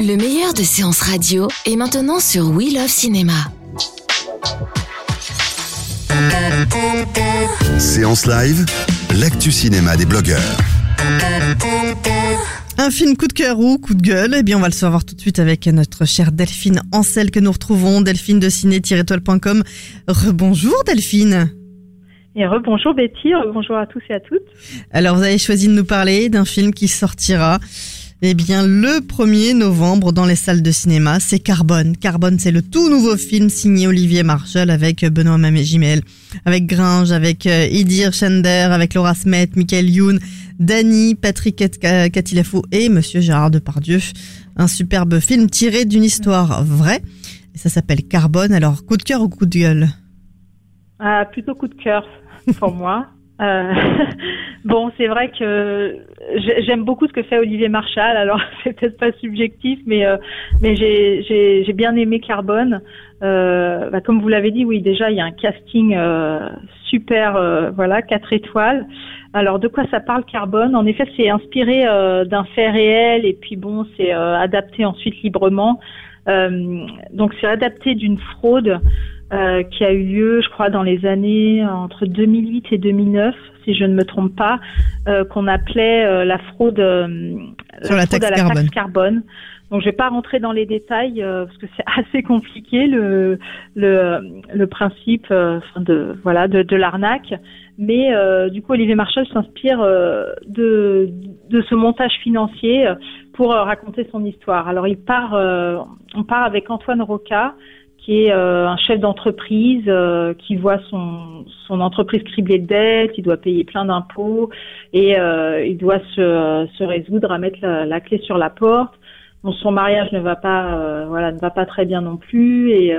Le meilleur de séances radio est maintenant sur We Love Cinéma. Séance live, l'actu cinéma des blogueurs. Un film coup de cœur ou coup de gueule Eh bien, on va le savoir tout de suite avec notre chère Delphine Ancel que nous retrouvons, delphine de ciné-toile.com. Rebonjour Delphine. Et rebonjour Betty, bonjour à tous et à toutes. Alors, vous avez choisi de nous parler d'un film qui sortira eh bien, le 1er novembre dans les salles de cinéma, c'est Carbone. Carbone, c'est le tout nouveau film signé Olivier Marshall avec Benoît Mamé-Gimel, avec Gringe, avec euh, Idir Schender, avec Laura Smet, Michael Youn, Dany, Patrick Cat- Catilafo et Monsieur Gérard Depardieu. Un superbe film tiré d'une histoire vraie. Et ça s'appelle Carbone. Alors, coup de cœur ou coup de gueule? Ah, plutôt coup de cœur pour moi. Euh, bon, c'est vrai que j'ai- j'aime beaucoup ce que fait Olivier Marchal. Alors, c'est peut-être pas subjectif, mais euh, mais j'ai j'ai j'ai bien aimé Carbone. Euh, bah, comme vous l'avez dit, oui, déjà il y a un casting euh, super, euh, voilà, quatre étoiles. Alors, de quoi ça parle Carbone? En effet, c'est inspiré euh, d'un fait réel et puis bon, c'est euh, adapté ensuite librement. Euh, donc, c'est adapté d'une fraude euh, qui a eu lieu, je crois, dans les années entre 2008 et 2009, si je ne me trompe pas, euh, qu'on appelait euh, la fraude, euh, Sur la fraude taxe à la carbone. taxe carbone. Donc, je vais pas rentrer dans les détails euh, parce que c'est assez compliqué le le, le principe euh, de voilà de, de l'arnaque. Mais euh, du coup, Olivier Marchal s'inspire euh, de de ce montage financier euh, pour euh, raconter son histoire. Alors, il part, euh, on part avec Antoine Roca qui est euh, un chef d'entreprise euh, qui voit son, son entreprise criblée de dettes, il doit payer plein d'impôts et euh, il doit se, se résoudre à mettre la, la clé sur la porte. Bon, son mariage ne va pas, voilà, ne va pas très bien non plus et,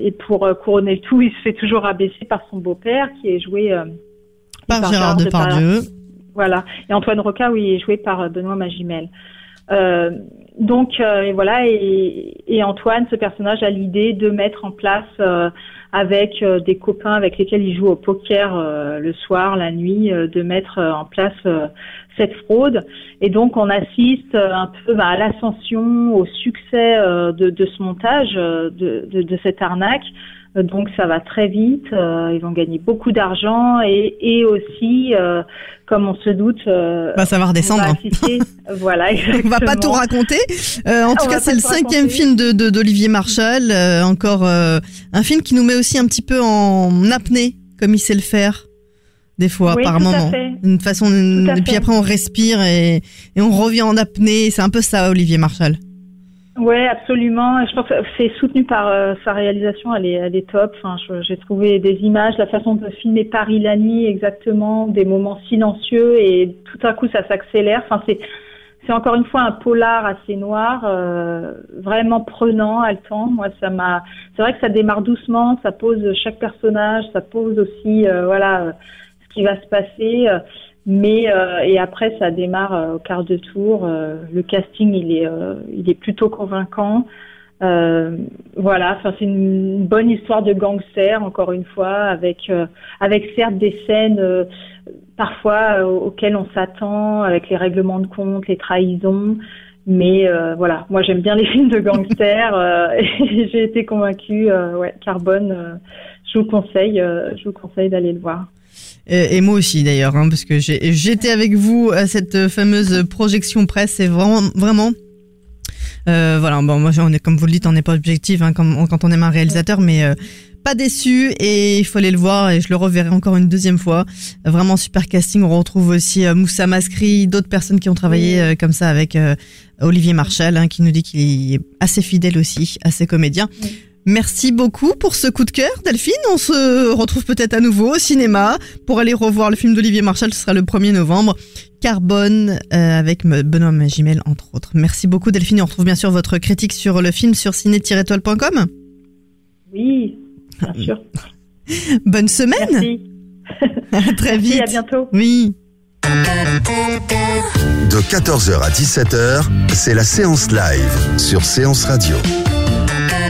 et pour couronner le tout, il se fait toujours abaisser par son beau-père qui est joué euh, Par Gérard Depardieu. voilà. Et Antoine Roca, oui, est joué par Benoît Magimel. Euh, donc euh, et voilà et, Antoine, ce personnage a l'idée de mettre en place euh, avec des copains avec lesquels il joue au poker le soir, la nuit, de mettre en place cette fraude. Et donc on assiste euh, un peu bah, à l'ascension, au succès euh, de, de ce montage, euh, de, de, de cette arnaque. Donc ça va très vite, euh, ils vont gagner beaucoup d'argent et, et aussi, euh, comme on se doute, Bah, ça va on redescendre. va assister- voilà, On va pas tout raconter. En On tout va cas, c'est le cinquième film de d'Olivier Marshall. Encore un film qui nous met aussi un petit peu en apnée, comme il sait le faire des fois Oui, par tout à moment. fait. Une façon, et puis fait. après on respire et, et on revient en apnée. C'est un peu ça, Olivier Marshall. Ouais, absolument. Je pense que c'est soutenu par euh, sa réalisation, elle est, elle est top. Enfin, j'ai trouvé des images, la façon de filmer Paris la nuit, exactement, des moments silencieux et tout à coup ça s'accélère. Enfin, c'est c'est encore une fois un polar assez noir, euh, vraiment prenant, haletant. Moi, ça m'a. C'est vrai que ça démarre doucement, ça pose chaque personnage, ça pose aussi, euh, voilà, qui va se passer. euh, mais euh, et après ça démarre euh, au quart de tour. le casting il est il est plutôt convaincant. Voilà, enfin c'est une bonne histoire de gangster encore une fois avec avec certes des scènes parfois auxquelles on s'attend avec les règlements de compte, les trahisons. Mais voilà, moi j'aime bien les films de gangsters et j'ai été convaincue. ouais, Carbone, je vous conseille, je vous conseille d'aller le voir. Et, et moi aussi d'ailleurs, hein, parce que j'étais avec vous à cette fameuse projection presse. C'est vraiment, vraiment. Euh, voilà, bon, moi, on est comme vous le dites, on n'est pas objectif hein, quand, quand on aime un réalisateur, mais euh, pas déçu et il faut aller le voir et je le reverrai encore une deuxième fois. Vraiment super casting. On retrouve aussi euh, Moussa Maskri, d'autres personnes qui ont travaillé euh, comme ça avec euh, Olivier Marchal, hein, qui nous dit qu'il est assez fidèle aussi à ses comédiens. Oui. Merci beaucoup pour ce coup de cœur, Delphine. On se retrouve peut-être à nouveau au cinéma pour aller revoir le film d'Olivier Marshall. Ce sera le 1er novembre. Carbone euh, avec Benoît Magimel, entre autres. Merci beaucoup, Delphine. On retrouve bien sûr votre critique sur le film sur ciné-toile.com. Oui, bien sûr. Bonne semaine. Merci. À très vite. Merci, à bientôt. Oui. De 14h à 17h, c'est la séance live sur Séance Radio.